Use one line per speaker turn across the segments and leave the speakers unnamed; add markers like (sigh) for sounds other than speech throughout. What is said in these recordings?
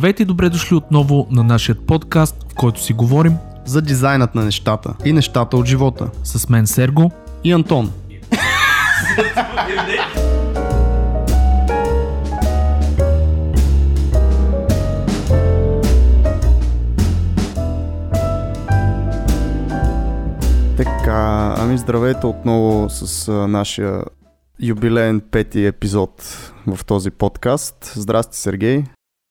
Здравейте и добре дошли отново на нашия подкаст, в който си говорим
за дизайнът на нещата и нещата от живота.
с мен Серго.
И Антон. (laughs) Така, ами здравейте отново с а, нашия юбилеен пети епизод в този подкаст. Здрасти, Сергей.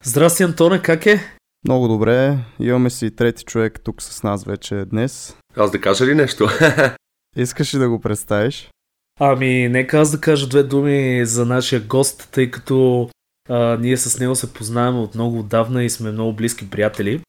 Здрасти, Антоне, как е?
Много добре. Имаме си трети човек тук с нас вече днес.
Аз да кажа ли нещо? (laughs)
Искаш ли да го представиш?
Ами, нека аз да кажа две думи за нашия гост, тъй като а, ние с него се познаваме от много отдавна и сме много близки приятели.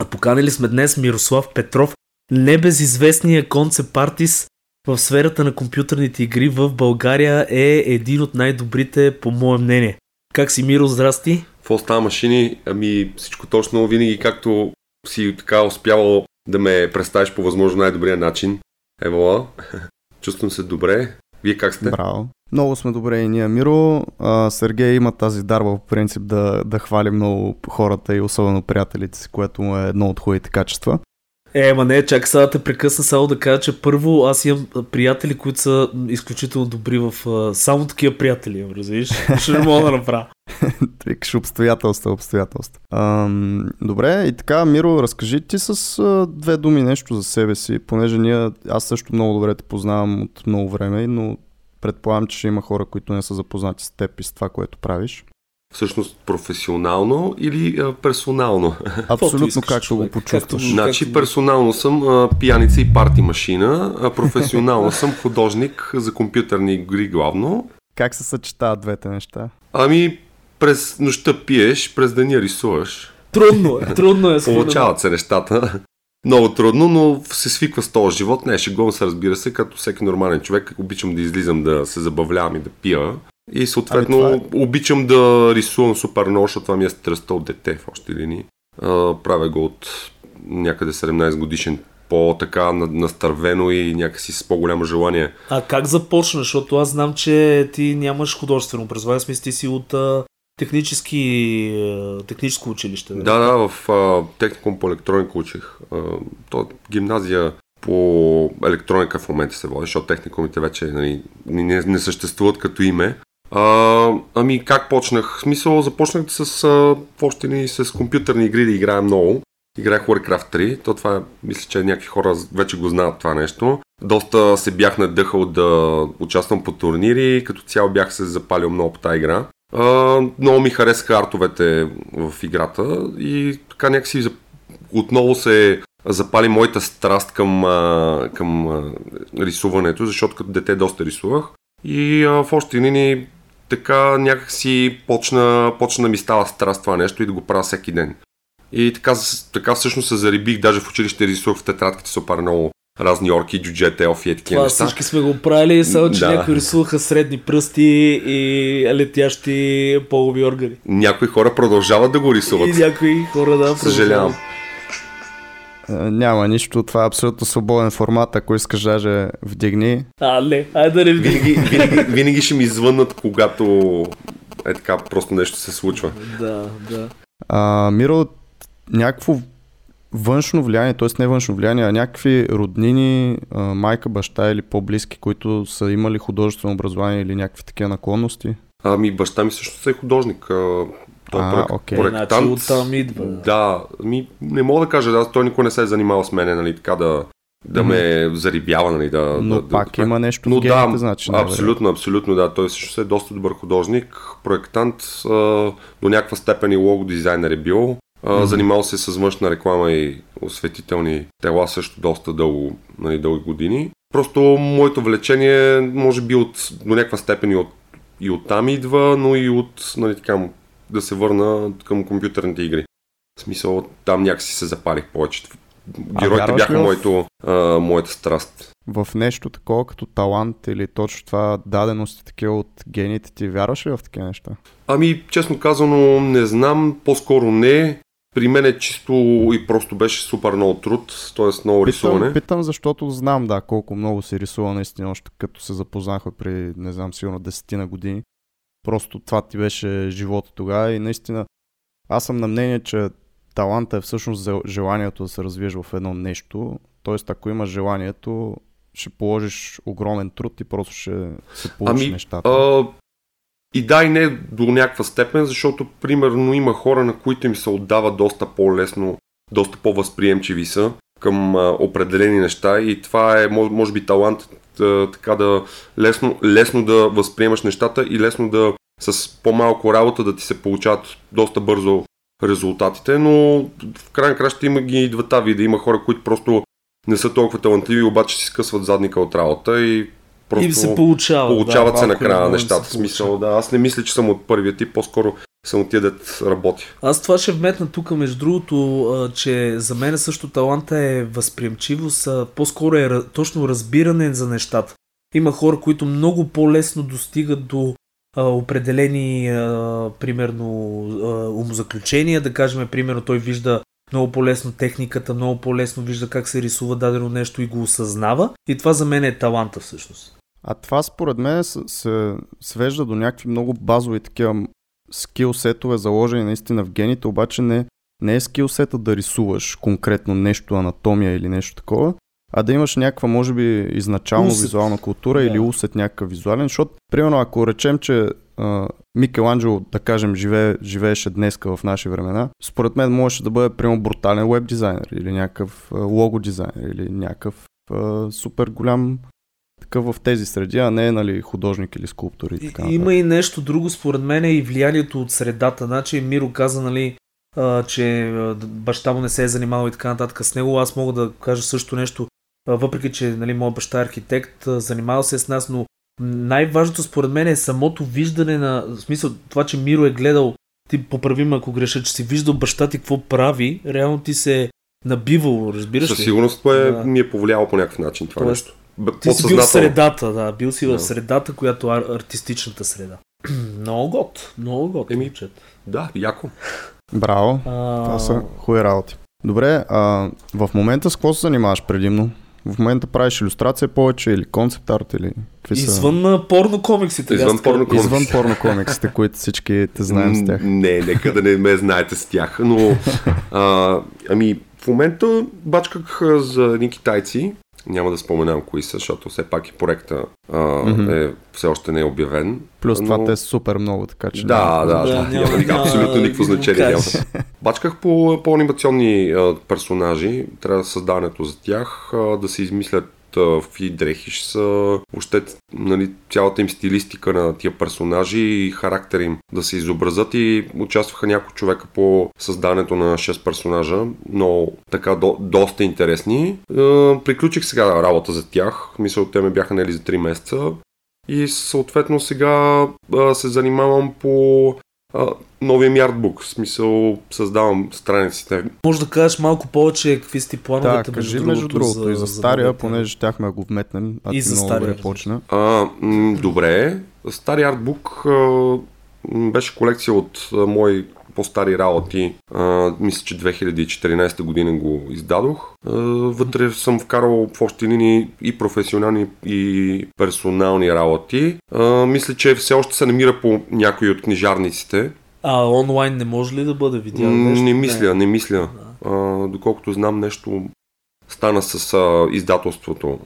А поканили сме днес Мирослав Петров, небезизвестния концепт артист в сферата на компютърните игри в България е един от най-добрите, по мое мнение. Как си, Миро, здрасти?
Какво става машини? Ами всичко точно, винаги както си така успявал да ме представиш по възможно най-добрия начин. Евола, (laughs) чувствам се добре. Вие как сте?
Браво. Много сме добре и ние, Миро. А, Сергей има тази дарба по принцип да, да хвали много хората и особено приятелите си, което му е едно от хубавите качества.
Е, ма не, чак сега да те прекъсна само да кажа, че първо аз имам приятели, които са изключително добри в... Само такива приятели, имам, разбираш? (laughs) Ще не мога да направя.
Викаш обстоятелства, обстоятелства. Ам, добре, и така, Миро, разкажи ти с а, две думи нещо за себе си, понеже ние, аз също много добре те познавам от много време, но предполагам, че ще има хора, които не са запознати с теб и с това, което правиш.
Всъщност професионално или а, персонално? (laughs)
Абсолютно
искаш,
както го почувстваш.
както-
Значи персонално съм а, пияница и парти машина, а професионално съм (laughs) художник за компютърни игри главно.
Как се съчетават двете неща?
Ами през нощта пиеш, през деня рисуваш.
Трудно е, трудно е. (laughs)
Получават се нещата. Много трудно, но се свиква с този живот. Не, шегувам се, разбира се, като всеки нормален човек. Обичам да излизам да се забавлявам и да пия. И съответно
Ами, това
обичам да рисувам супер много, защото това ми е страстта от дете в още линии. А, правя го от някъде 17 годишен по-така на- настървено и някакси с по-голямо желание.
А как започна? Защото аз знам, че ти нямаш художествено образование, смисъл ти си от а, технически, техническо училище. нали?
Да, да, в а, техникум по електроника учих. А, то гимназия по електроника в момента се води, защото техникумите вече нали, не, не съществуват като име. А, ами как почнах? В смисъл започнах с а, още ни с компютърни игри да играя много. Играх Warcraft 3, то това мисля, че някакви хора вече го знаят това нещо. Доста се бях надъхал да участвам по турнири, като цяло бях се запалил много по тази игра. А, много ми харесаха артовете в играта и така някакси отново се запали моята страст към, към рисуването, защото като дете доста рисувах. И а, в още линии така някакси почна, почна да ми става страст това нещо и да го правя всеки ден. И така, така всъщност се зарибих, даже в училище рисувах в тетрадките супер много разни орки, джуджета, елфи и такива неща.
всички сме го правили, само че
Да.
някои рисуваха средни пръсти и летящи полови органи.
Някои хора продължават да го рисуват.
И някои хора да
Съжалявам.
Няма нищо, това е абсолютно свободен формат, ако искаш даже вдигни.
А, не, айде да не
Винаги, винаги, винаги ще ми звъннат, когато е така просто нещо се случва.
Да, да.
А, Миро, някакво външно влияние, т.е. не външно влияние, а някакви роднини, майка, баща или по-близки, които са имали художествено образование или някакви такива наклонности?
Ами баща ми също е художник. А, Той
А,
е проект,
окей.
проектант.
Значи оттам идва, да.
Ми, не мога да кажа, да, той никой не се е занимавал с мене, нали, така да, да ме зарибява, нали, да...
Но
да,
пак
да,
има нещо
Но
в гените,
да,
значи. най-вероятно.
абсолютно, абсолютно, да. Той също е доста добър художник, проектант, а, до някаква степен и лого дизайнер е бил. А, Занимавал се с външна реклама и осветителни тела също доста дълго, нали, дълги години. Просто моето влечение може би от, до някаква степен и от, и от там идва, но и от нали, така, да се върна към компютърните игри. В смисъл, там някакси се запалих повече. Героите бяха
в-
моето, а, моята страст.
В нещо такова като талант или точно това дадености такива от гените ти, вярваш ли в такива неща?
Ами, честно казано, не знам, по-скоро не. При мен е чисто и просто беше супер много труд, т.е. много
Питам,
рисуване.
питам, защото знам, да, колко много се рисува наистина, още като се запознахме при, не знам, сигурно 10 на години. Просто това ти беше живота тогава и наистина аз съм на мнение, че таланта е всъщност желанието да се развиеш в едно нещо. Тоест, ако имаш желанието, ще положиш огромен труд и просто ще се получиш
Ами,
нещата.
А, и да, и не до някаква степен, защото примерно има хора, на които им се отдава доста по-лесно, доста по-възприемчиви са към определени неща и това е, може, би, талант така да лесно, лесно да възприемаш нещата и лесно да с по-малко работа да ти се получават доста бързо резултатите, но в крайна краща има ги и двата вида. Има хора, които просто не са толкова талантливи, обаче си скъсват задника от работа и просто
И се получава.
получават
да,
се накрая
или много
нещата. В смисъл, да, аз не мисля, че съм от първия тип, по-скоро съм от тия дет работи.
Аз това ще вметна тук, между другото, че за мен също таланта е възприемчивост, по-скоро е точно разбиране за нещата. Има хора, които много по-лесно достигат до а, определени, а, примерно, а, умозаключения, да кажем, примерно, той вижда много по-лесно техниката, много по-лесно вижда как се рисува дадено нещо и го осъзнава. И това за мен е таланта всъщност.
А това според мен се, свежда до някакви много базови такива скил сетове, заложени наистина в гените, обаче не, не е скил сета да рисуваш конкретно нещо, анатомия или нещо такова, а да имаш някаква, може би, изначално
Усет.
визуална култура
Да.
или усет някакъв визуален, защото, примерно, ако речем, че а, Микеланджело, да кажем, живее, живееше днеска в наши времена, според мен можеше да бъде, примерно, брутален веб дизайнер или някакъв а, лого дизайнер или някакъв а, супер голям такъв в тези среди, а не нали, художник или скулптор и така.
Има и нещо друго, според мен, е и влиянието от средата. Значи Миро каза, нали, а, че баща му не се е занимавал и така нататък с него. Аз мога да кажа също нещо, а, въпреки че нали, моят баща е архитект, а, занимавал се с нас, но най-важното според мен е самото виждане на, в смисъл това, че Миро е гледал, ти поправи ме ако греша, че си виждал баща ти какво прави, реално ти се е набивал, разбираш
Със
ли?
сигурност това е,
Да.
ми е повлияло по някакъв начин това
Тоест,
нещо.
Ти си бил в средата, да, бил си в
Да.
средата, която е артистичната среда. (clears throat) много год, много год.
Еми. Да, яко.
Браво,
А,
това са хубави работи. Добре, а, в момента с какво се занимаваш предимно? В момента правиш иллюстрация повече или концепт арт или какви са?
Извън на порно комиксите.
Извън порно комикс.
Извън порно комиксите, които всички те знаем с тях.
Не, нека да не ме знаете с тях, но а, ами в момента бачках за едни китайци, няма да споменам кои са, защото все пак и проекта а,
Мгм.
е, все още не е обявен.
Плюс това
но-
те са супер много, така че...
Да, да,
Да,
да,
няма-
няма,
няма
абсолютно
да
никакво значение няма. Бачках по, по анимационни а, персонажи, трябва създаването за тях, а, да се измислят в какви дрехи ще са, въобще нали, цялата им стилистика на тия персонажи и характер им да се изобразят и участваха няколко човека по създаването на 6 персонажа, но така до, доста интересни. А, приключих сега работа за тях, мисля, те ме бяха нели за 3 месеца и съответно сега а, се занимавам по а, новия ми артбук. В смисъл създавам страниците.
Може да кажеш малко повече какви са ти
Да,
плановете
кажи между другото и за стария,
новите.
понеже щяхме да го вметнем, а
И
ти
за
много
стария,
добре почна.
А, м, добре. Стари артбук а, беше колекция от а, мои по-стари работи. А, мисля, че 2014 година го издадох. А, вътре съм вкарал в общи линии и професионални и персонални работи. А, мисля, че все още се намира по някои от книжарниците.
А онлайн не може ли да бъде видео?
М,
нещо?
Не мисля, не мисля. А, доколкото знам нещо стана с а, издателството,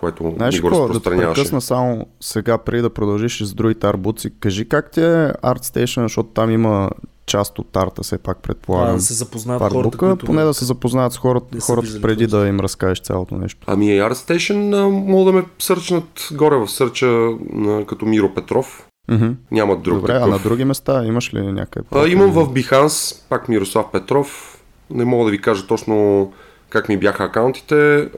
което
Знаеш
ни го
какво, да
разпространяваше.
прекъсна само сега, преди да продължиш и с другите арбуци. Кажи как ти е ArtStation, защото там има част от арта, все пак предполагам.
да се запознават
в
хората, които...
поне да се запознаят с хората,
не
хората преди да им разкажеш цялото нещо.
Ами ArtStation а, мога да ме сърчнат горе в сърча като Миро Петров.
Мгм.
Няма друг
Добре,
такъв.
а на други места имаш ли някъде?
а, имам в Behance, пак Мирослав Петров. Не мога да ви кажа точно как ми бяха акаунтите.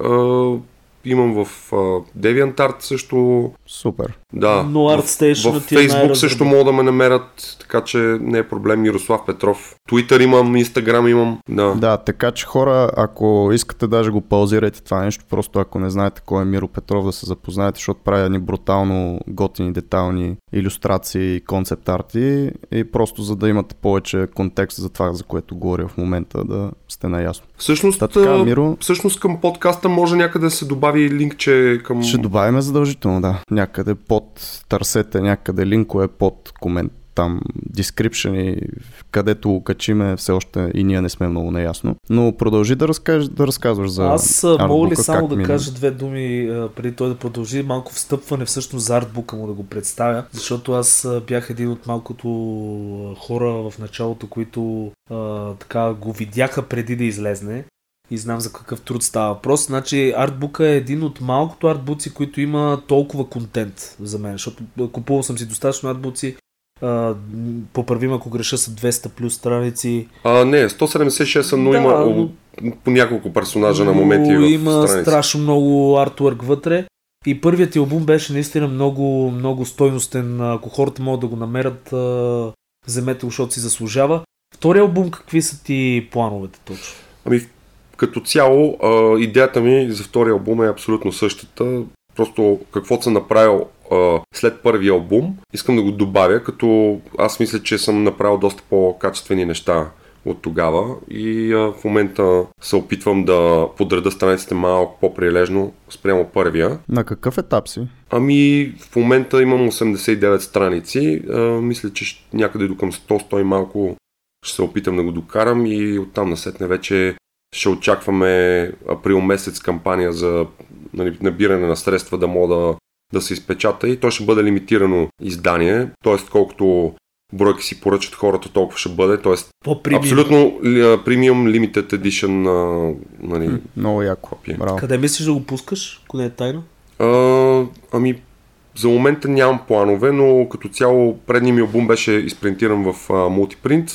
Имам в а, DeviantArt също.
Супер.
Да,
Но
в,
ArtStation
в
ти е
Facebook също могат да ме намерят, така че не е проблем. Мирослав Петров. Twitter имам, Instagram имам. Да.
Да, така че хора, ако искате даже го паузирайте това нещо, просто ако не знаете кой е Миро Петров, да се запознаете, защото прави едни брутално готини, детални иллюстрации, концепт арти и просто за да имате повече контекст за това, за което говоря в момента, да сте наясно.
Всъщност,
Та така, Миро,
всъщност към подкаста може някъде да се добави линкче към...
ще добавим задължително, да. Някъде под, търсете някъде линкове под комент, там дескрипшени, където го качиме, все още и ние не сме много наясно. Но продължи да, разкажеш, да разказваш за
Аз а, мога ли
артбука,
само да
мина.
кажа две думи преди той да продължи малко встъпване всъщност за артбука му да го представя, защото аз бях един от малкото хора в началото, които а, така го видяха преди да излезне и знам за какъв труд става въпрос. Значи артбука е един от малкото артбуци, които има толкова контент за мен, защото купувал съм си достатъчно артбуци, а, поправим ако греша са 200 плюс страници,
А, не, 176, но
Да,
има по няколко персонажа на моменти в
има страшно много артворк вътре. И първият ти албум беше наистина много, много стойностен. Ако хората могат да го намерят, а, вземете го, защото си заслужава. Втория албум, какви са ти плановете точно?
Ами, като цяло, а, идеята ми за втория албум е абсолютно същата. Просто каквото съм направил а, след първия албум, искам да го добавя, като аз мисля, че съм направил доста по-качествени неща от тогава и а, в момента се опитвам да подреда страниците малко по-прилежно спрямо първия.
На какъв етап си?
Ами, в момента имам 89 страници. А, мисля, че някъде до към 100-100 и малко ще се опитам да го докарам и оттам насетне вече ще очакваме април месец кампания за нали, набиране на средства да мога да, да се изпечата и то ще бъде лимитирано издание, т.е. колкото бройки си поръчат хората, толкова ще бъде, т.е.
По-премиум.
абсолютно премиум limited edition а, нали,
М, Много яко.
копия.
Браво.
Къде мислиш да го пускаш, ако не е тайна?
А, ами, за момента нямам планове, но като цяло предният ми албум беше изпринтиран в мултипринт.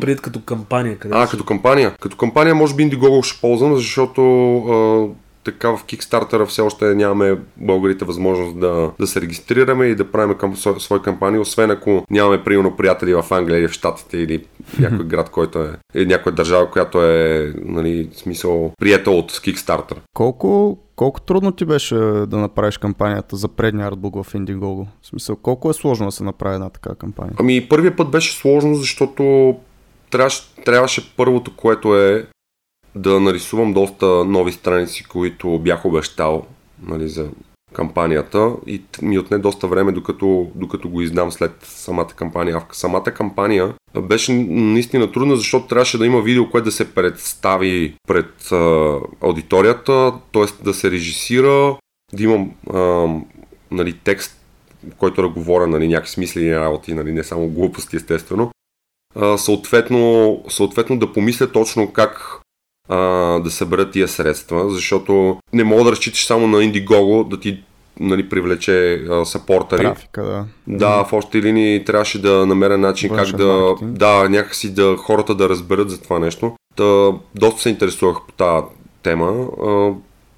Предвид като кампания. Къде
а,
си?
като кампания. Като кампания може би Indiegogo ще ползвам, защото а, така в Kickstarter все още нямаме българите възможност да, да се регистрираме и да правим към, сво- свои кампании, освен ако нямаме примерно приятели в Англия или в Штатите или (laughs) някой град, който е, или някоя държава, която е, нали, смисъл, приятел от Kickstarter.
Колко, колко трудно ти беше да направиш кампанията за предния артбук в Indiegogo? В смисъл, колко е сложно да се направи една така кампания?
Ами първият път беше сложно, защото трябваше, трябваше първото, което е да нарисувам доста нови страници, които бях обещал нали, за кампанията и ми отне доста време, докато, докато го издам след самата кампания. А самата кампания беше наистина трудна, защото трябваше да има видео, което да се представи пред а, аудиторията, т.е. да се режисира, да имам а, нали, текст който да говоря нали, някакви смислени работи, нали, не само глупости, естествено. А, съответно, съответно да помисля точно как а, да събера тия средства, защото не мога да разчиташ само на Indiegogo да ти нали, привлече а, сапортъри.
Трафика, да.
Да, в още линии трябваше да намеря начин
Външен
как да,
маркетинг.
да, някакси да хората да разберат за това нещо. Та, доста се интересувах по тази тема. А,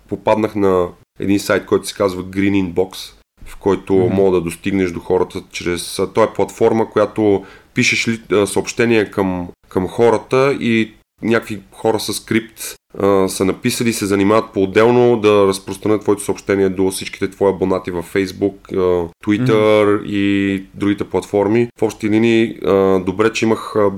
попаднах на един сайт, който се казва Green Inbox, в който mm-hmm. мога да достигнеш до хората чрез... Това е платформа, която пишеш ли, а, съобщения към, към хората и някакви хора с скрипт а, са написали, се занимават по-отделно да разпространят твоето съобщение до всичките твои абонати във Facebook, а, Twitter mm-hmm. и другите платформи. В общи линии, а, добре, че имах а,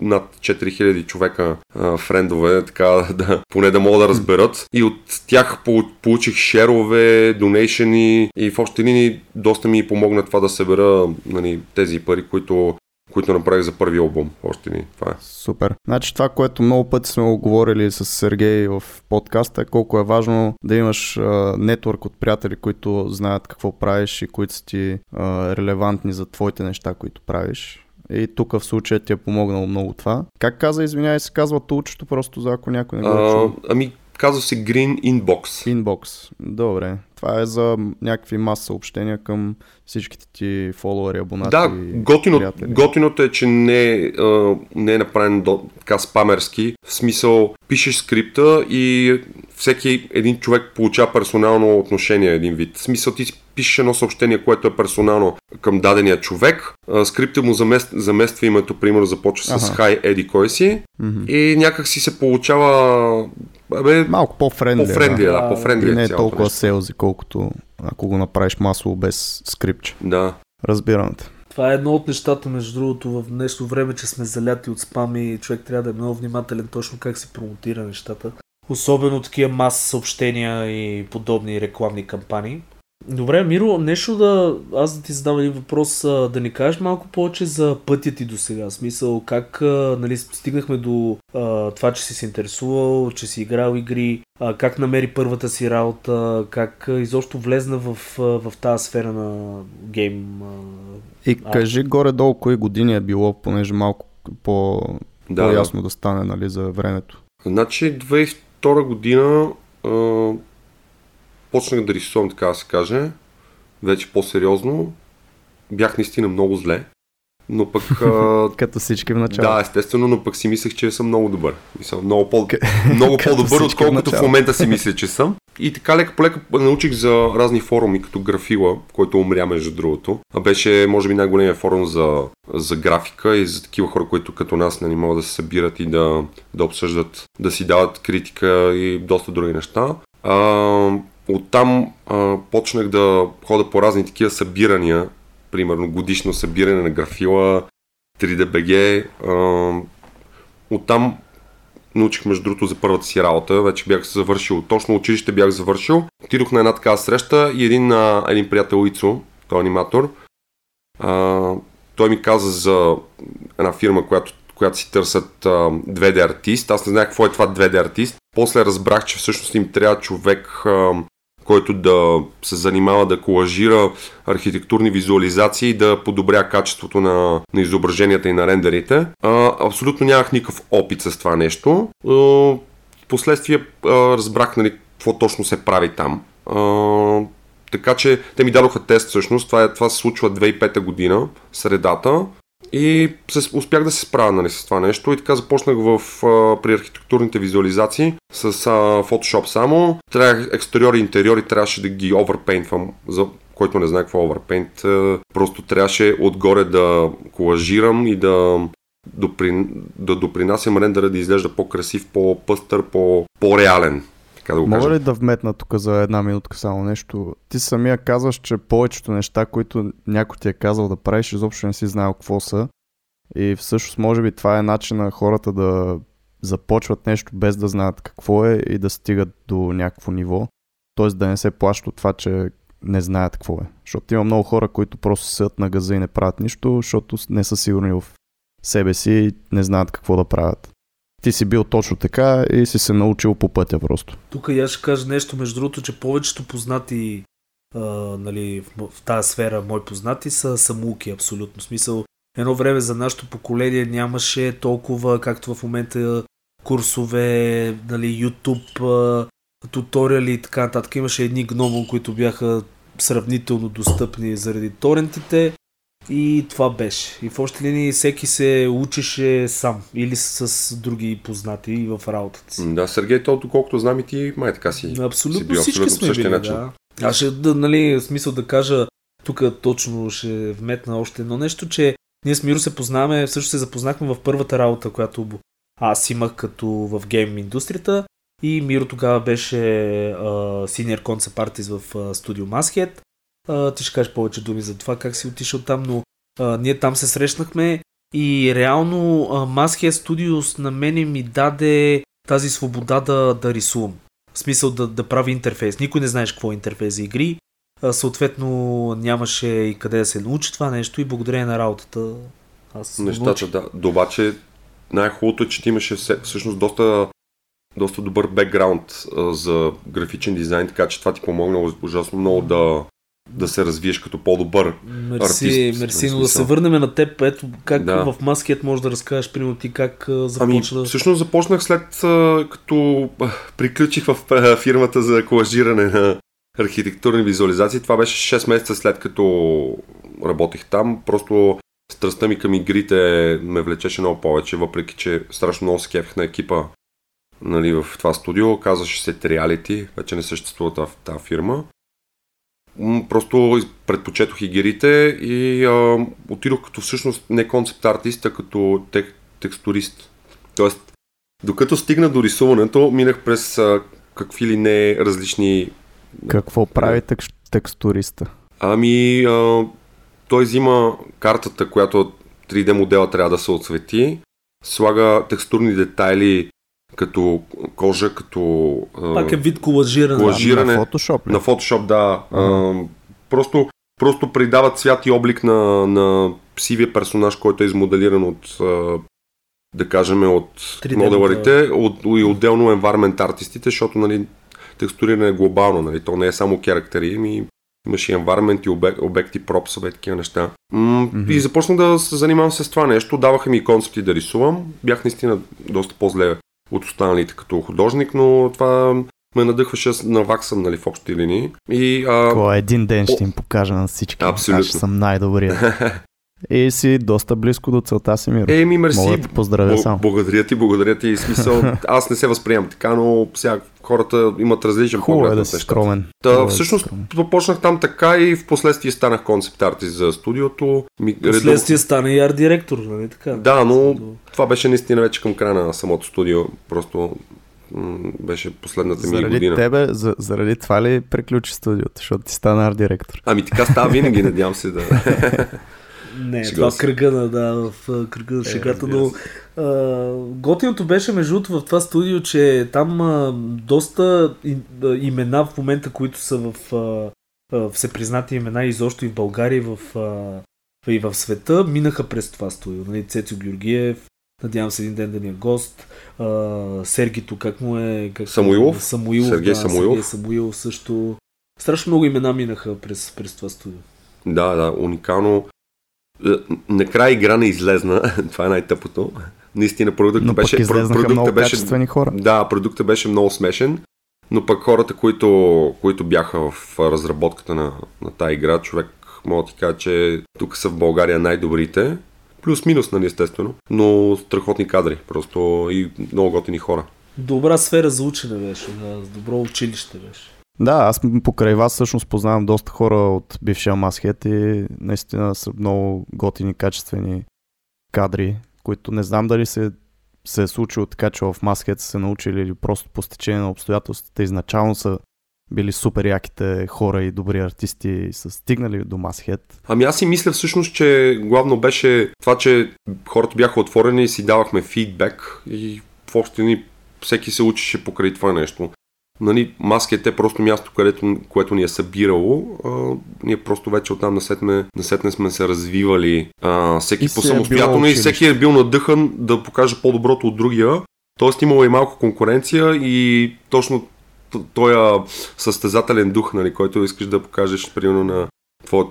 над 4000 човека а, френдове, така (laughs) да, поне да могат да разберат. И от тях по- получих шерове, донейшени и в общи линии доста ми помогна това да събера нали, тези пари, които, които направих за първи албум. Общи линии. Това е.
Супер. Значи това, което много пъти сме го говорили с Сергей в подкаста, е колко е важно да имаш нетворк от приятели, които знаят какво правиш и които са ти а, релевантни за твоите неща, които правиш. И тук в случая ти е помогнало много това. Как каза, извинявай се, казва тулчето, просто за ако някой не го е
А, ами, казва се Green Inbox.
Inbox. Добре. Това е за някакви маса съобщения към всичките ти фолуари, абонати
Да, готино, готиното е, че не, а, не е направен до, така спамерски. В смисъл, пишеш скрипта и всеки един човек получава персонално отношение един вид. В смисъл, ти пишеш едно съобщение, което е персонално към дадения човек. А, скрипта му замест, замества името, примерно започва с
Аха.
Hi, еди кой си.
Мгм.
И някак си се получава... Абе,
Малко по-френдли.
по-френдли, е,
да.
да,
Да,
по-френдли
И не
е
е толкова
нещо.
селзи, колкото ако го направиш масово без скрипче.
Да.
Разбирам те.
Това е едно от нещата, между другото, в днешно време, че сме заляти от спам и човек трябва да е много внимателен точно как се промотира нещата. Особено такива мас съобщения и подобни рекламни кампании. Добре, Миро, нещо да... Аз да ти задам един въпрос, да ни кажеш малко повече за пътя ти до сега. Смисъл, как нали, стигнахме до а, това, че си се интересувал, че си играл игри, а, как намери първата си работа, как изобщо влезна в, в тази сфера на гейм.
А... И кажи горе-долу кои години е било, понеже малко по, да, по-ясно да стане нали, за времето.
Значи 2002 година а, почнах да рисувам, така да се каже, вече по-сериозно. Бях наистина много зле. Но пък... (laughs)
Като всички в началото.
Да, естествено, но пък си мислех, че съм много добър. Мисля, много, по- (laughs) много (laughs) по-добър, отколкото в, в момента си мисля, че съм. И така лека по лека научих за разни форуми, като Графила, който умря между другото. А беше, може би, най-големия форум за, за графика и за такива хора, които като нас не нали, могат да се събират и да, да обсъждат, да си дават критика и доста други неща. А, оттам а, почнах да хода по разни такива събирания, примерно годишно събиране на графила, 3DBG. А, оттам научих между другото за първата си работа. Вече бях завършил, точно училище бях завършил. Отидох на една такава среща и един, а, един приятел Ицо, той е аниматор, а, той ми каза за една фирма, която, която си търсят а, 2D артист. Аз не знаех какво е това 2D артист. После разбрах, че всъщност им трябва човек, който да се занимава да колажира архитектурни визуализации и да подобря качеството на, на изображенията и на рендерите. А, абсолютно нямах никакъв опит с това нещо. А, Впоследствие разбрах нали, какво точно се прави там. А, така че те ми дадоха тест всъщност. Това, е, това се случва 2005 година, средата. И се, успях да се справя нали, с това нещо и така започнах в, а, при архитектурните визуализации с а, Photoshop само. Трябва екстериори и интериори трябваше да ги оверпейнтвам, за който не знае какво е оверпейнт. Просто трябваше отгоре да колажирам и да, допри, да допринасям рендера да изглежда по-красив, по-пъстър, по, по-реален. Така да го
Мога ли да вметна тук за една минутка само нещо? Ти самия казваш, че повечето неща, които някой ти е казал да правиш, изобщо не си знаел какво са. И всъщност, може би, това е начин на хората да започват нещо без да знаят какво е и да стигат до някакво ниво. Тоест да не се плащат от това, че не знаят какво е. Защото има много хора, които просто седят на газа и не правят нищо, защото не са сигурни в себе си и не знаят какво да правят ти си бил точно така и си се научил по пътя просто.
Тук я ще кажа нещо, между другото, че повечето познати а, нали, в, в тази сфера, мои познати, са самуки, абсолютно. В смисъл, едно време за нашето поколение нямаше толкова, както в момента курсове, нали, YouTube, туториали и така нататък. Имаше едни гномо, които бяха сравнително достъпни заради торентите и това беше. И в още линии всеки се учеше сам или с други познати в работата си.
Да, Сергей, то доколкото знам и ти, май така си.
Абсолютно си бил, всички абсолютно сме били, начин. да. Аз ще, да, нали, смисъл да кажа, тук точно ще вметна още едно нещо, че ние с Миро се познаваме, също се запознахме в първата работа, която аз имах като в гейм индустрията и Миро тогава беше uh, senior concept artist в uh, студио Masthead а, ти ще кажеш повече думи за това, как си отишъл там, но а, ние там се срещнахме и реално а, Maskhead Studios на мене ми даде тази свобода да, да рисувам. В смисъл да, да прави интерфейс. Никой не знаеш какво е интерфейс за игри. А, съответно нямаше и къде да се научи това нещо и благодарение на работата аз
Нещата, да. Обаче най-хубавото е, че ти имаше всъщност доста, доста добър бекграунд за графичен дизайн, така че това ти помогна ужасно много да, да се развиеш като по-добър
мерси,
артист.
Мерси, но да се върнем на теб. Ето как да. в Маскет може да разкажеш, примерно ти как започна.
Ами, всъщност започнах след като приключих в фирмата за колажиране на архитектурни визуализации. Това беше 6 месеца след като работех там. Просто страстта ми към игрите ме влечеше много повече, въпреки че страшно много се на екипа нали, в това студио. Казваше се Триалити, вече не съществува тази фирма просто предпочетох игрите и а, отидох като всъщност не концепт артист, а като тек, текстурист. Тоест, докато стигна до рисуването, минах през а, какви ли не различни...
Какво прави тек, текстуриста?
Ами, а, той взима картата, която 3D модела трябва да се отсвети, слага текстурни детайли като кожа, като...
Пак е вид колажиране.
колажиране.
На Photoshop
ли? На Photoshop, да. А, Просто, просто придават свят и облик на, на сивия персонаж, който е измоделиран от да кажем от моделарите от, и отделно environment артистите, защото нали, текстуриране е глобално, нали, то не е само характери, ми имаше и environment и обек, обекти, пропсове и такива неща. М- mm-hmm. И започнах да се занимавам с това нещо, даваха ми концепти да рисувам, бях наистина доста по-зле от останалите като художник, но това ме надъхваше, наваксам нали, в общи линии. И,
а... Ко, един ден ще им покажа на всички.
Абсолютно. Аз
съм най-добрия. (laughs) И си доста близко до целта си, Миро.
Еми, мерси.
Мога да поздравя Б- сам.
Благодаря ти, благодаря ти. Смисъл, (laughs) аз не се възприемам така, но сега хората имат различен
Хубаво поглед е да си скромен.
Да, всъщност да започнах там така и в последствие станах концепт артист за студиото.
Ми, последствие редо... стана и арт директор, нали така?
Да, но това беше наистина вече към края на самото студио. Просто беше последната ми
заради
година.
Тебе, за, заради това ли приключи студиото, защото ти стана арт директор?
Ами така става винаги, надявам се да... (laughs)
Не, Шега това кръга на, да, в кръга на е, шегата, но а, готиното беше между другото в това студио, че там а, доста и, имена в момента, които са в всепризнати имена изобщо и в България, и в, и в света, минаха през това студио. Нали, Цецо Георгиев, надявам се един ден да ни е гост, Сергито, как му е... Как
Самуилов?
Самуилов,
Сергей
да,
Самуилов. Сергей
Самуилов също. Страшно много имена минаха през, през това студио.
Да, да, уникално. Е, накрая игра не излезна, (laughs) това е най-тъпото. Наистина продуктът
но
беше...
продуктът много беше, хора.
Да, продуктът беше много смешен, но пък хората, които, които бяха в разработката на, на тази игра, човек мога да ти кажа, че тук са в България най-добрите. Плюс-минус, нали, естествено. Но страхотни кадри, просто и много готини хора.
Добра сфера за учене беше, да, добро училище беше.
Да, аз покрай вас всъщност познавам доста хора от бившия Масхет и наистина са много готини, качествени кадри, които не знам дали се, се е случило така, че в Масхет са се научили или просто по стечение на обстоятелствата изначално са били супер яките хора и добри артисти и са стигнали до Масхет.
Ами аз си мисля всъщност, че главно беше това, че хората бяха отворени и си давахме фидбек и в общи ни всеки се учеше покрай това нещо нали, маскет е просто място, където, което ни е събирало. А, ние просто вече оттам насетне, насетне сме се развивали а, всеки и по самостоятелно и всеки е бил надъхан да покаже по-доброто от другия. Тоест имало и малко конкуренция и точно този състезателен дух, нали, който искаш да покажеш, примерно на твоят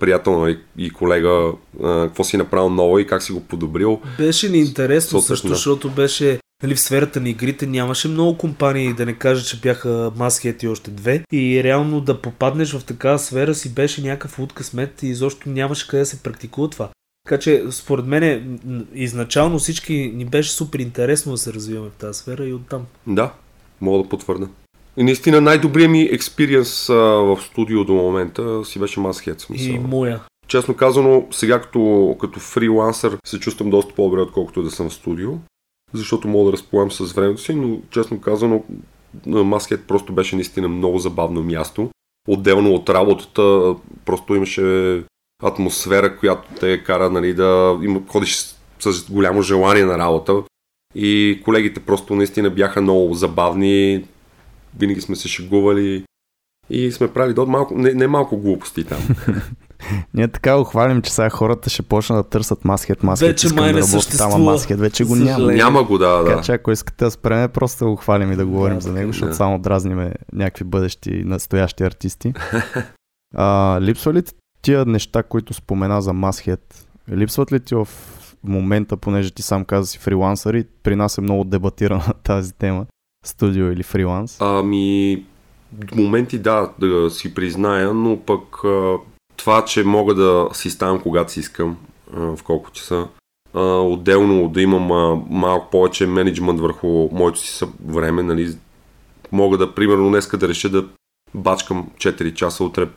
приятел нали, и колега, какво си направил ново и как си го подобрил.
Беше ни интересно също, защото беше нали, в сферата на игрите нямаше много компании, да не кажа, че бяха Маскет и още две. И реално да попаднеш в такава сфера си беше някакъв луд късмет и изобщо нямаше къде да се практикува това. Така че, според мен, изначално всички ни беше супер интересно да се развиваме в тази сфера и оттам.
Да, мога да потвърда. И наистина най-добрият ми експириенс в студио до момента си беше Маскет.
Смисъл. И моя.
Честно казано, сега като, като фрилансър се чувствам доста по-добре, отколкото да съм в студио защото мога да разполагам с времето си, но честно казано, Маскет просто беше наистина много забавно място. Отделно от работата, просто имаше атмосфера, която те кара нали, да им, ходиш с голямо желание на работа. И колегите просто наистина бяха много забавни, винаги сме се шегували и сме правили до малко, не, не малко глупости там. (laughs) (laughs)
Ние така го хвалим, че сега хората ще почнат да търсят маскет, маскет.
Вече май не да съществува.
маскет, вече го няма.
Няма го, да, да.
Така че ако искате да спреме, просто да го хвалим и да говорим да, за него, защото да. само дразниме някакви бъдещи, настоящи артисти. (laughs) а, липсва ли тия неща, които спомена за Масхет? Липсват ли ти в момента, понеже ти сам каза си фрилансър и при нас е много дебатирана (laughs) тази тема, студио или фриланс?
Ами, в моменти да, да си призная, но пък това, че мога да си ставам когато си искам, в колко часа, отделно да имам малко повече менеджмент върху моето си време, нали, мога да, примерно, днеска да реша да бачкам 4 часа, утре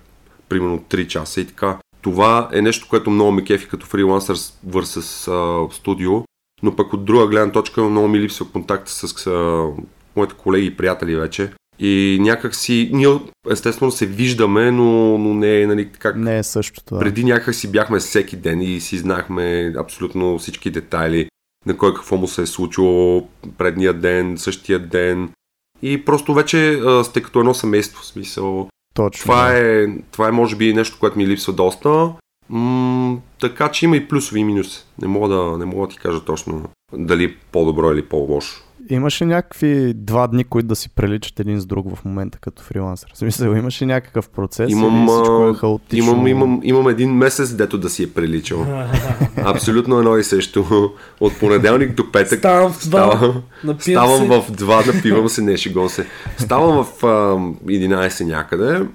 примерно 3 часа и така. Това е нещо, което много ми кефи като фрилансър с студио, но пък от друга гледна точка много ми липсва контакт с а, моите колеги и приятели вече. И някак си, ние естествено се виждаме, но, но не е нали, как...
Не е също това.
Преди някак си бяхме всеки ден и си знахме абсолютно всички детайли на кой какво му се е случило предния ден, същия ден. И просто вече а, сте като едно семейство, в смисъл.
Точно.
Това е, това е може би нещо, което ми липсва доста. М- така че има и плюсови и минуси. Не мога да, не мога да ти кажа точно дали е по-добро или по-лошо.
Имаше някакви два дни, които да си приличат един с друг в момента като фрилансър. В смисъл, имаше някакъв процес
Имам,
или всичко е хаотично?
Имам, имам, имам един месец, дето да си е приличал. (laughs) Абсолютно едно и също. От понеделник до петък.
Ставам в два,
Ставам, ставам в 2, напивам се, не шегон се. Ставам в а, 11 някъде,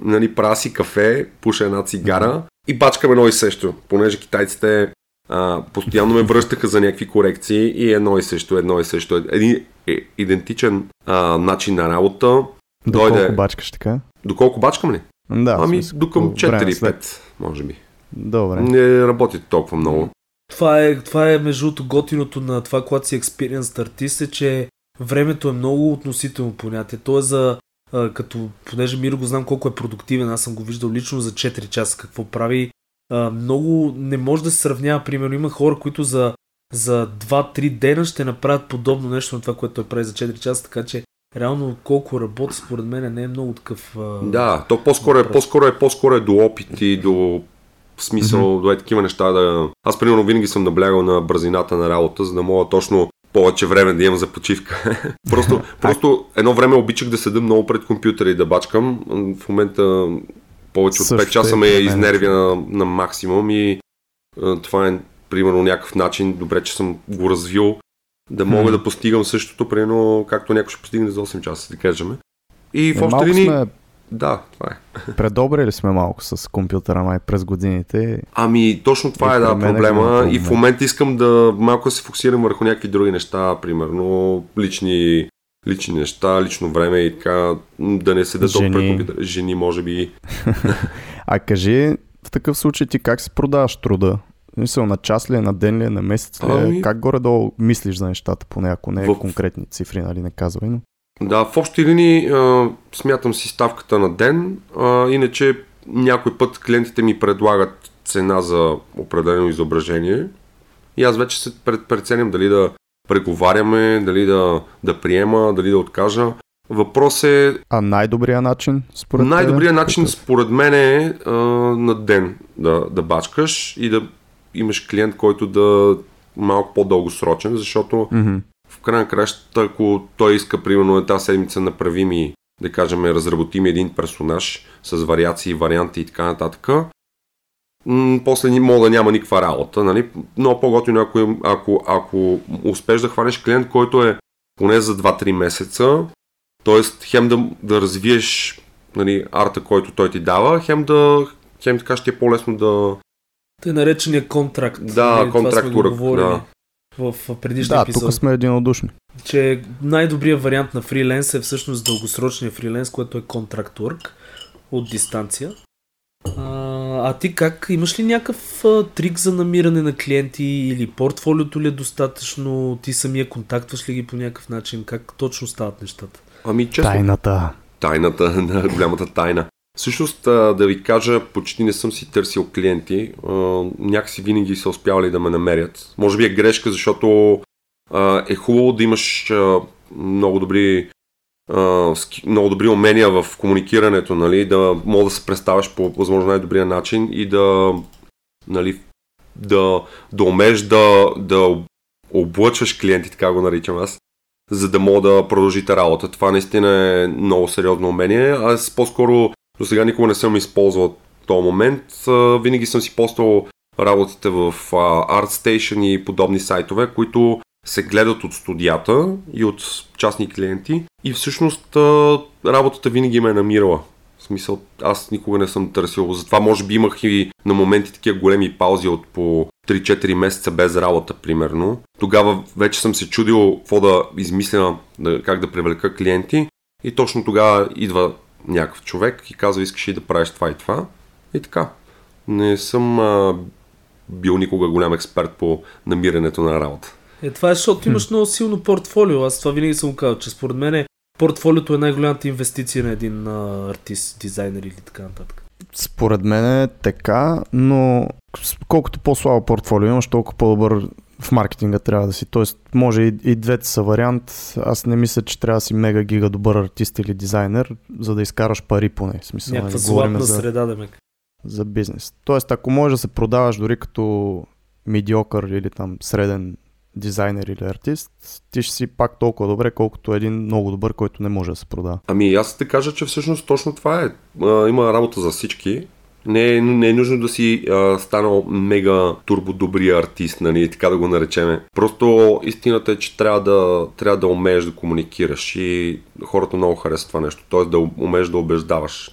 нали, правя си кафе, пуша една цигара и бачкам едно и също, понеже китайците а, постоянно ме връщаха за някакви корекции и едно и също, едно и също. Един е, идентичен а, начин на работа.
Доколко
Дойде...
бачкаш така?
Доколко бачкам ли?
Да,
ами,
смисъл,
до към
по време
4-5,
след.
може би.
Добре.
Не работи толкова много.
Това е, това е между другото готиното на това, когато си experienced артист е, че времето е много относително понятие. То е за, а, като, понеже Миро го знам колко е продуктивен, аз съм го виждал лично за 4 часа какво прави. А, много не може да се сравнява. Примерно има хора, които за, за 2-3 дена ще направят подобно нещо на това, което той прави за 4 часа, така че реално колко работи според мен не е много такъв... А...
Да, то по-скоро е, по-скоро е, по-скоро е до опит и до в смисъл, mm-hmm. до е такива неща да... Аз примерно винаги съм наблягал на бързината на работа, за да мога точно повече време да имам за почивка. (laughs) просто, (laughs) просто едно време обичах да седа много пред компютъра и да бачкам. В момента повече от 5
Също
часа
е
ме
мен.
изнервя на, на максимум и а, това е примерно някакъв начин, добре, че съм го развил, да мога да постигам същото, примерно както някой ще постигне за 8 часа, да кажем. И в
Е,
общи линии...
сме
Да, това е. (laughs)
предобрили сме малко с компютъра май през годините.
Ами, точно това
И
е, да,
е
проблема.
голям
И в момента искам да малко се фокусирам върху някакви други неща, примерно лични, лични неща, лично време и така, да не седа толкова пред
Жени.
компютъра. Жени, може би. (laughs)
А кажи, в такъв случай ти как се продаваш труда? В Смисъл, на час ли е, на ден ли е, на месец ли е?
Ами-
Как горе-долу мислиш за нещата, поне ако не е
В-
конкретни цифри, нали не казвай, но...
Да, в общи линии а, смятам си ставката на ден, а, иначе някой път клиентите ми предлагат цена за определено изображение и аз вече се пред, преценям дали да преговаряме, дали да, да приема, дали да откажа. Въпрос е
А най-добрият начин, според тебе?
Най-добрият начин
Какъв?
според мен е а, на ден да, да бачкаш и да имаш клиент, който да е малко по-дългосрочен, защото
Мгм.
в край на кращата, ако той иска, примерно, тази седмица направи ми, да кажем, разработи ми един персонаж с вариации, варианти и така нататък, м- после ни мога да няма никаква работа, нали? Много по-готино, ако, им- ако, ако успеш да хванеш клиент, който е поне за 2-3 месеца, т.е. хем да, да развиеш нали, арта, който той ти дава, хем да хем така ще е по-лесно да...
Тъй наречения контракт.
Да,
Нали,
контракт урък, да.
В предишния
Да,
епизод.
тук сме единодушни.
че най-добрият вариант на фриленс е всъщност дългосрочния фриленс, което е контракт work от дистанция. А, а ти как? Имаш ли някакъв а, трик за намиране на клиенти или портфолиото ли е достатъчно? Ти самия контактваш ли ги по някакъв начин? Как точно стават нещата?
Ами често,
Тайната.
тайната, (laughs) на голямата тайна. Всъщност, да ви кажа, почти не съм си търсил клиенти. А, някакси винаги са успявали да ме намерят. Може би е грешка, защото а, е хубаво да имаш а, много добри много добри умения в комуникирането, нали, да мога да се представяш по възможно най-добрия начин и да, нали, да, да умееш да, да облъчваш клиенти, така го наричам аз, за да мога да продължите работа. Това наистина е много сериозно умение. Аз по-скоро до сега никога не съм използвал този момент. Винаги съм си поствал работите в ArtStation и подобни сайтове, които се гледат от студията и от частни клиенти и всъщност работата винаги ме е намирала. В смисъл, аз никога не съм търсил. Затова може би имах и на моменти такива големи паузи от по 3-4 месеца без работа, примерно. Тогава вече съм се чудил какво да измисля, как да привлека клиенти. И точно тогава идва някакъв човек и казва, искаш ли да правиш това и това. И така. Не съм а, бил никога голям експерт по намирането на работа.
Е, това е защото имаш много силно портфолио. Аз това винаги съм казал, че според мен портфолиото е най-голямата инвестиция на един а, артист, дизайнер или така нататък.
Според мен е така, но колкото по-слабо портфолио имаш, толкова по-добър в маркетинга трябва да си. Тоест, може и, и двете са вариант. Аз не мисля, че трябва да си мега гига добър артист или дизайнер, за да изкараш пари поне. В смисъл,
Някаква
нали,
златна
за,
среда, да ме.
за бизнес. Тоест, ако можеш да се продаваш дори като медиокър или там среден дизайнер или артист, ти ще си пак толкова добре, колкото един много добър, който не може да се продава.
Ами аз те кажа, че всъщност точно това е. А, има работа за всички. Не е, не е нужно да си а, станал мега турбо добрия артист, нали, така да го наречеме. Просто истината е, че трябва да, трябва да умееш да комуникираш и хората много харесват това нещо, т.е. да умееш да убеждаваш.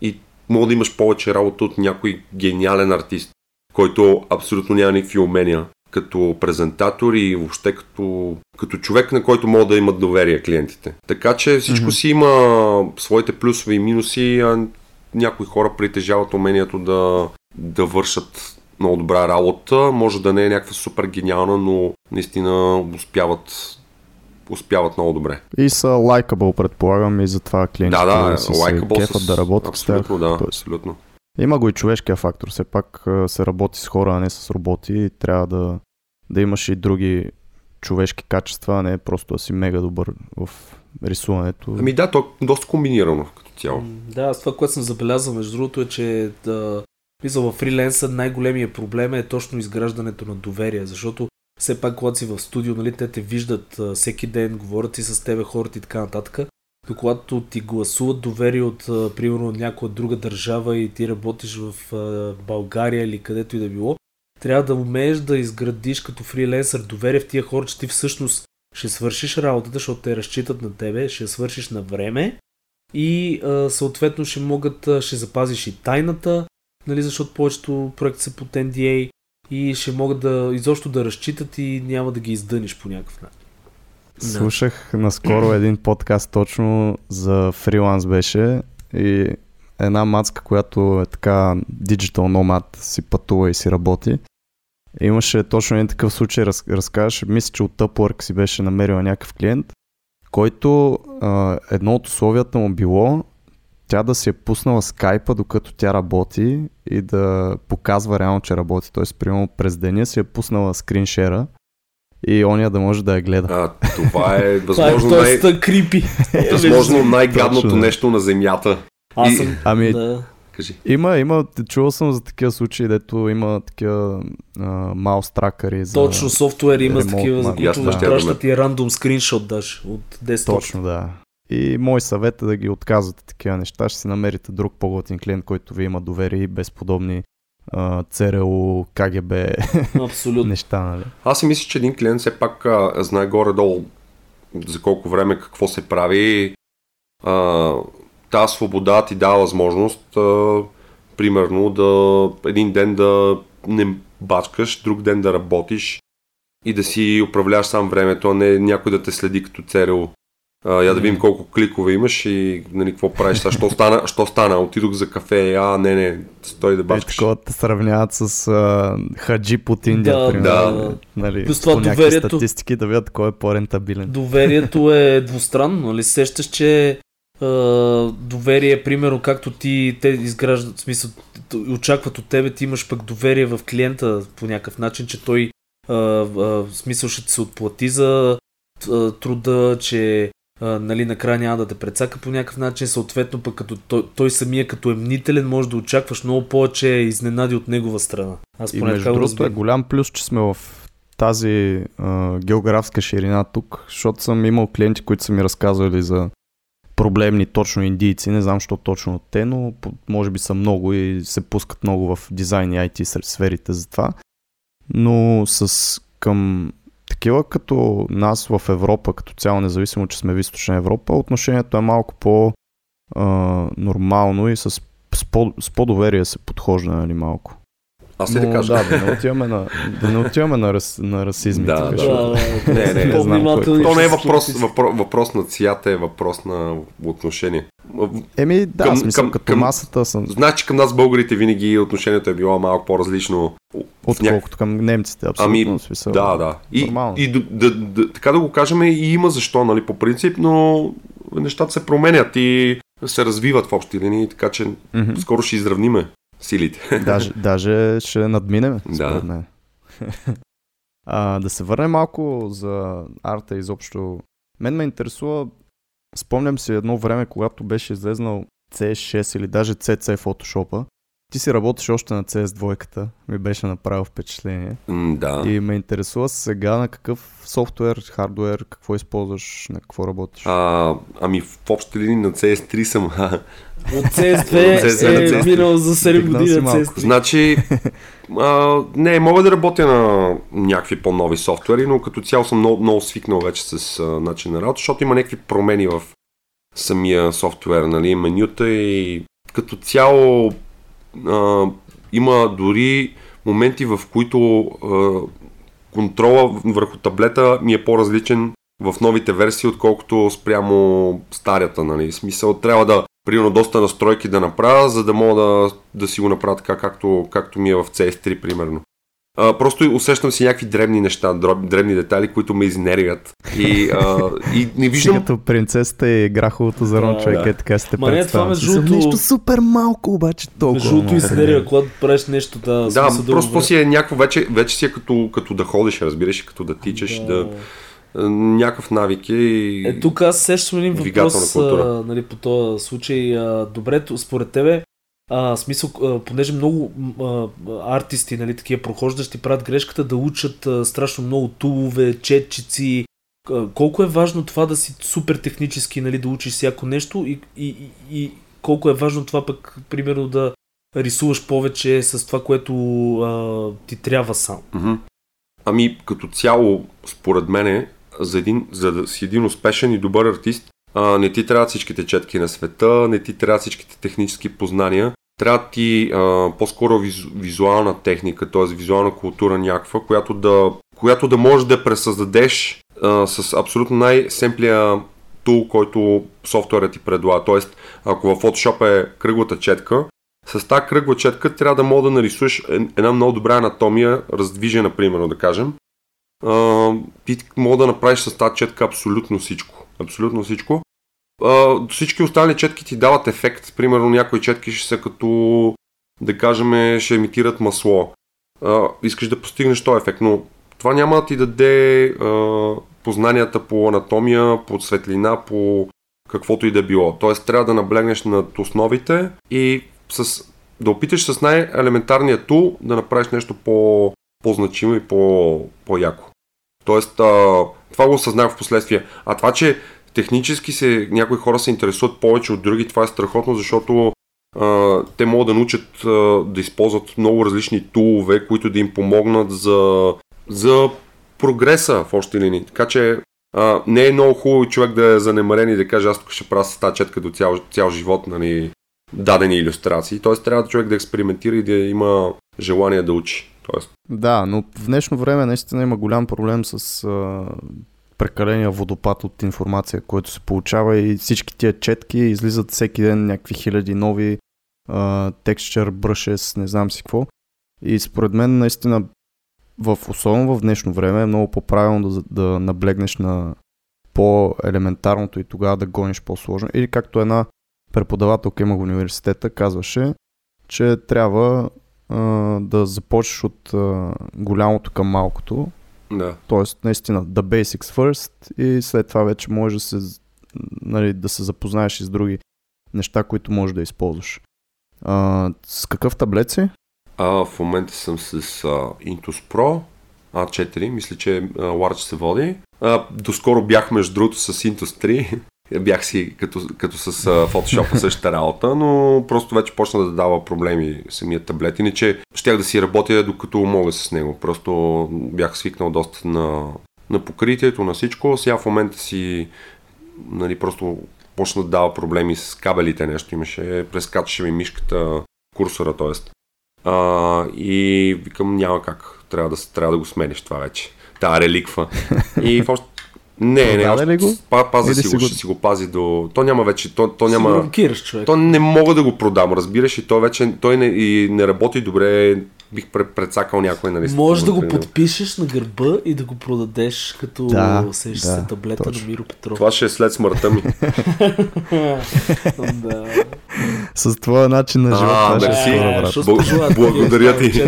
И мога да имаш повече работа от някой гениален артист, който абсолютно няма никакви умения като презентатор и въобще като, като човек, на който могат да имат доверие клиентите. Така че всичко mm-hmm. си има своите плюсове и минуси, а някои хора притежават умението да, да вършат много добра работа. Може да не е някаква супер гениална, но наистина успяват успяват много добре.
И са лайкабъл, предполагам, и затова клиентите
Да, да, лайкабъл
се кефат да работят с тях.
Абсолютно, да,
Тоест,
абсолютно.
Има го и човешкия фактор. Все пак се работи с хора, а не с роботи. И трябва да, да имаш и други човешки качества, а не просто да си мега добър в рисуването.
Ами да, то е доста комбинирано като цяло.
Да, това, което съм забелязал, между другото, е, че да, мисля, в фриленса най-големия проблем е точно изграждането на доверие, защото все пак, когато си в студио, нали, те те виждат всеки ден, говорят и с тебе хората и така нататък. Когато ти гласуват доверие от, примерно, някоя друга държава и ти работиш в България или където и да било, трябва да умееш да изградиш като фриленсър доверие в тия хора, че ти всъщност ще свършиш работата, защото те разчитат на тебе, ще свършиш на време и съответно ще могат, ще запазиш и тайната, нали, защото повечето проекти са под NDA и ще могат да изобщо да разчитат и няма да ги издъниш по някакъв начин. Да.
Слушах наскоро (clears throat) един подкаст точно за фриланс беше и една мацка, която е така digital nomad, си пътува и си работи. Имаше точно един такъв случай, раз, разказваше, мисля, че от Upwork си беше намерила някакъв клиент, който а, едно от условията му било тя да си е пуснала скайпа докато тя работи и да показва реално, че работи. Тоест, примерно през деня си е пуснала скриншера и оня да може да я гледа.
А, това е (laughs)
Това е
възможно, най-
доста крипи. (laughs)
възможно най-гадното
да.
нещо на Земята.
Аз
И-
съм...
Ами,
Да.
Кажи.
Има, има, чувал съм за такива случаи, дето има такива маус тракъри. За...
Точно софтуер има
ремонт,
такива, за които
ще
пращат и рандом скриншот даже от десктоп.
Точно, да. И мой съвет е да ги отказвате такива неща. Ще си намерите друг по-готин клиент, който ви има доверие и без подобни ЦРУ, КГБ
Абсолютно. (laughs)
неща, нали?
Аз си мисля, че един клиент все пак а, знае горе-долу за колко време какво се прави. А, тази свобода ти дава възможност, а, примерно, да един ден да не бачкаш, друг ден да работиш и да си управляваш сам времето, а не някой да те следи като ЦРУ. А, я да видим колко кликове имаш и нали, какво правиш. А, що, стана, що стана? Отидох за кафе. А, не, не, стой да бачкаш.
такова те сравняват с а, хаджи под Индия,
Да,
примерно.
да.
Нали,
Плюс това доверието.
статистики да видят кой е по-рентабилен.
Доверието е двустранно, нали? Сещаш, че а, доверие, примерно, както ти те изграждат, в смисъл, очакват от тебе, ти имаш пък доверие в клиента по някакъв начин, че той а, а, смисъл ще ти се отплати за а, труда, че а, нали, накрая няма да те прецака по някакъв начин, съответно пък като той, той самия като е мнителен може да очакваш много повече изненади от негова страна. Аз
И
поне
между
така го
другото е
разбирам.
голям плюс, че сме в тази а, географска ширина тук, защото съм имал клиенти, които са ми разказвали за проблемни точно индийци, не знам що точно от те, но може би са много и се пускат много в дизайн и IT сферите за това. Но с към такива като нас в Европа, като цяло, независимо, че сме в източна Европа, отношението е малко по а, нормално и с, с, по, с по-доверие се подхожда нали, малко.
Аз ли да
Но,
кажа?
Да, да не отиваме на, да не отиваме на, рас, на расизми.
Да, да.
Да,
Не, не, не
знам кой-
То не е въпрос,
си.
въпро, въпрос на цвята, е въпрос на отношение.
Еми, да,
Към-
смисъл,
към-
като
към-
масата съм,
Значи към нас българите винаги отношението е било малко по-различно.
Отколкото към немците, абсолютно.
Ами,
смисъл.
Да, да. И,
Нормално.
и да, да, да, така да го кажем, и има защо, нали, по принцип, но нещата се променят и се развиват в общи линии, така че
Мгм.
скоро ще изравниме силите. (laughs)
Даже, даже ще надминем,
Да.
мен. (laughs) А, да се върнем малко за арта изобщо. Мен ме интересува, спомням си едно време, когато беше излезнал CS6 или даже CC Photoshop. Ти си работиш още на CS2, ми беше направил впечатление.
М, да.
И ме интересува сега на какъв софтуер, хардуер, какво използваш, на какво работиш.
А, ами в общи линии на CS3 съм.
От CS2
От CS2 на
е
CS3.
минал за 7
Дигнал
години на
малко.
CS3.
Значи, а, не, мога да работя на някакви по-нови софтуери, но като цяло съм много, много свикнал вече с а, начин на работа, защото има някакви промени в самия софтуер, нали, менюта и като цяло а, има дори моменти, в които а, контрола върху таблета ми е по-различен в новите версии, отколкото спрямо старята. Нали. В смисъл, трябва да, примерно, доста настройки да направя, за да мога да, да си го направя така, както, както ми е в CS3, примерно. А, просто усещам си някакви дребни неща, дребни детайли, които ме изнервят. И, а, и не виждам
като принцесата и граховото зърно,
Да,
човек,
да.
е така сте
Ма не, това между другото-
Нещо супер малко, обаче толкова.
Жълто
много.
изнервя, когато правиш нещо да...
Да,
смисъл
просто
го-
си е някакво, вече, вече си е като, като да ходиш, разбираш, като да тичаш, да, а, някакъв навик е и...
Е, тук аз сещам един въпрос а, нали, по този случай. А, добре, според тебе, а, смисъл, понеже много а, артисти, нали, такива прохождащи, правят грешката да учат а, страшно много тулове, четчици. Колко е важно това да си супер технически, нали, да учиш всяко нещо и, и, и, колко е важно това пък, примерно, да рисуваш повече с това, което а, ти трябва сам.
Ами, като цяло, според мен, за, един, за да си един успешен и добър артист, а, не ти трябват всичките четки на света, не ти трябват всичките технически познания, трябва ти а, по-скоро визу, визуална техника, т.е. визуална култура някаква, която да, която да можеш да пресъздадеш а, с абсолютно най-семплия тул, който софтуерът ти предлага. Тоест, ако в Photoshop е кръглата четка, с тази кръгла четка трябва да мога да нарисуваш ед- една много добра анатомия, раздвижена, примерно, да кажем. А, ти мога да направиш с тази четка абсолютно всичко. Абсолютно всичко. А, всички останали четки ти дават ефект. Примерно някои четки ще са като, да кажем, ще емитират масло. А, искаш да постигнеш този ефект, но това няма да ти даде а, познанията по анатомия, по светлина, по каквото и да било. Тоест трябва да наблегнеш над основите и с, да опиташ с най-елементарния тул да направиш нещо по, по-значимо и по, по-яко. Тоест, а, това го осъзнах в последствие. А това, че технически се, някои хора се интересуват повече от други, това е страхотно, защото а, те могат да научат а, да използват много различни тулове, които да им помогнат за, за прогреса в общи линии. Така че а, не е много хубаво човек да е занемарен и да каже аз тук ще правя с тази четка до цял, цял живот, нали, дадени иллюстрации. Тоест трябва човек да експериментира и да има желание да учи. Тоест,
Да, но в днешно време наистина има голям проблем с а, прекаления водопад от информация, който се получава и всички тия четки излизат всеки ден някакви хиляди нови а, texture brushes, не знам си какво. И според мен наистина в, особено в днешно време е много по-правилно да, да наблегнеш на по-елементарното и тогава да гониш по-сложно. Или както една преподавателка има в университета, казваше, че трябва а, да започнеш от а, голямото към малкото.
да.
Тоест, наистина, the basics first и след това вече може да се, нали, да се запознаеш и с други неща, които можеш да използваш. А, с какъв таблет си?
А, в момента съм с а, Intus Pro A4, мисля, че а, Large се води. А, доскоро бях между другото с Intus 3. (laughs) Бях си като, като с Photoshop същата работа, но просто вече почна да дава проблеми самият таблет. Иначе щях да си работя докато мога с него. Просто бях свикнал доста на, на покритието, на всичко. Сега в момента си нали, просто почна да дава проблеми с кабелите нещо. Имаше, прескачаше ми мишката, курсора, т.е. И викам, няма как. Трябва да, трябва да го смениш това вече. Та реликва. И в още... Не, не,
Продаде ли
още,
го?
па, пазя
Или
си
си
го, ще си го пази до... То няма вече, то, то няма...
рамкираш, човек.
То не мога да го продам, разбираш, и той вече той не, и не работи добре бих прецакал някой. Нали,
Може да го подпишеш на гърба и да го продадеш като да, сеш да, се таблета точно. на Миро Петров.
Това ще е след смъртта ми. (laughs)
да. С твоя начин на живота. А,
мерси. Благодаря ти.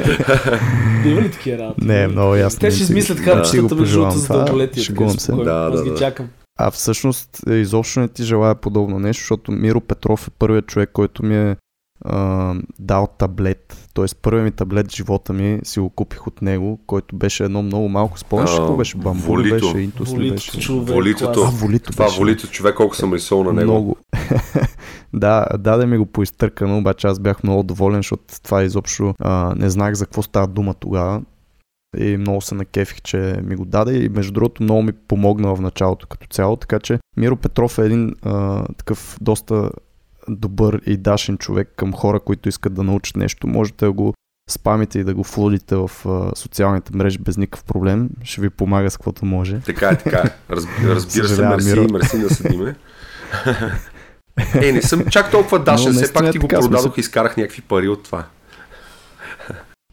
Има ли такива работи?
Не, много ясно.
Те ще измислят хапчетата между другото за дълголетие.
Шегувам се.
Да, ги чакам.
А всъщност е, изобщо не ти желая подобно нещо, защото Миро Петров е първият човек, който ми е а, дал таблет. Тоест първият ми таблет в живота ми си го купих от него, който беше едно много малко. Спомняш какво беше? Бамбули волито. беше, Интус
волито,
беше?
Човек,
волитото.
А, волито
Това
беше.
волито човек, колко съм рисувал на него.
Много. (laughs) да, даде ми го поизтъркано, обаче аз бях много доволен, защото това изобщо а, не знах за какво става дума тогава и много се накефих, че ми го даде и между другото много ми помогна в началото като цяло, така че Миро Петров е един а, такъв доста добър и дашен човек към хора, които искат да научат нещо. Можете да го спамите и да го флудите в социалните мрежи без никакъв проблем. Ще ви помага с каквото може.
Така е, така е. Раз, (laughs) разбира се, мерси, Миро. мерси да седиме. Е, не съм чак толкова (laughs) дашен, все пак ти го продадох и изкарах някакви пари от това.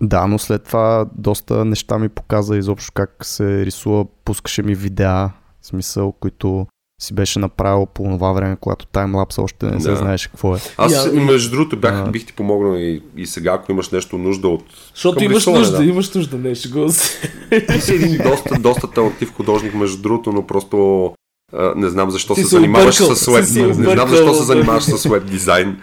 Да, но след това доста неща ми показа изобщо как се рисува. Пускаше ми видеа, в смисъл, които си беше направил по това време, когато таймлапс още не да. се знаеше какво е.
Аз, yeah, между другото, бях, а... бих ти помогнал и, и сега, ако имаш нещо нужда от...
Защото имаш рисуване, нужда, да. имаш нужда, не ще го (laughs)
Ти си един доста, доста талантлив художник, между другото, но просто а, не знам защо се занимаваш с веб. Не знам защо се занимаваш с веб дизайн.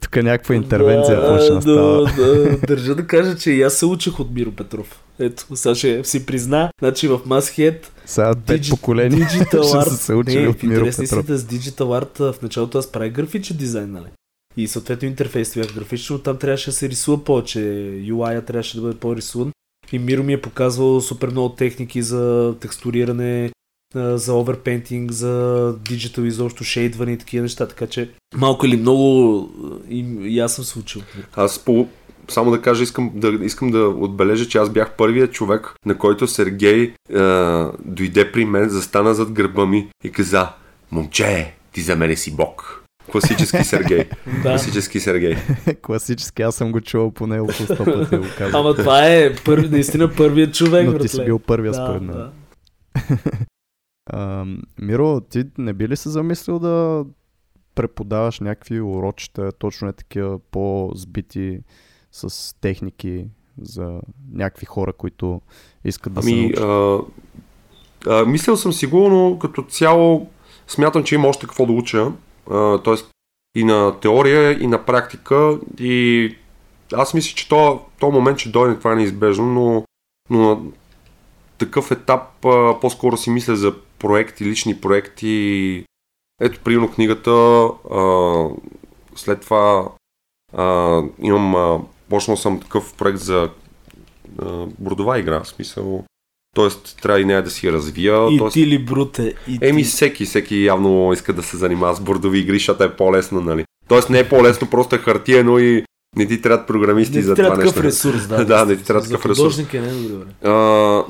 Тук някаква интервенция да, почна
да, да, държа да кажа, че и аз се учих от Миро Петров. Ето, сега ще си призна. Значи в Masthead
сега пет Digi, поколения Digital Art, ще се учили не, от Миро Петров.
с Digital Art в началото аз правих графичен дизайн, нали? И съответно интерфейс бях графичен, но там трябваше да се рисува повече. UI-а трябваше да бъде по-рисуван. И Миро ми е показвал супер много техники за текстуриране, за оверпентинг, за диджитал изобщо шейдване и такива неща, така че малко или много и, и аз съм се учил.
Аз по, само да кажа, искам да, искам да отбележа, че аз бях първият човек, на който Сергей е, дойде при мен, застана зад гърба ми и каза, момче, ти за мене си бог. Класически Сергей. (laughs) да. Класически Сергей. (laughs)
Класически, аз съм го чувал по него по сто пъти го
казвам. Ама това е първи, наистина първият човек,
Но ти си бил първия да, според мен. Да. (laughs) А, Миро, ти не би ли се замислил да преподаваш някакви урочета, точно е такива по-збити с техники за някакви хора, които искат да ами, се научат?
А, а, мислил съм сигурно, като цяло смятам, че има още какво да уча. Тоест и на теория, и на практика. И аз мисля, че то, то момент ще дойде, това е неизбежно, но, но на такъв етап а, по-скоро си мисля за проекти, лични проекти. Ето, примерно книгата, а, след това а, имам, а, почнал съм такъв проект за а, бордова игра, в смисъл. Тоест, трябва и нея да си развия.
И
тоест...
ти ли, Бруте? И
Еми, ти... всеки, всеки явно иска да се занимава с бордови игри, защото е по-лесно, нали? Тоест, не е по-лесно, просто е хартия, но и не ти трябват програмисти
не
за това
нещо. Ресурс, да. (laughs)
да, не ти трябва такъв ресурс.
е не добре.
А,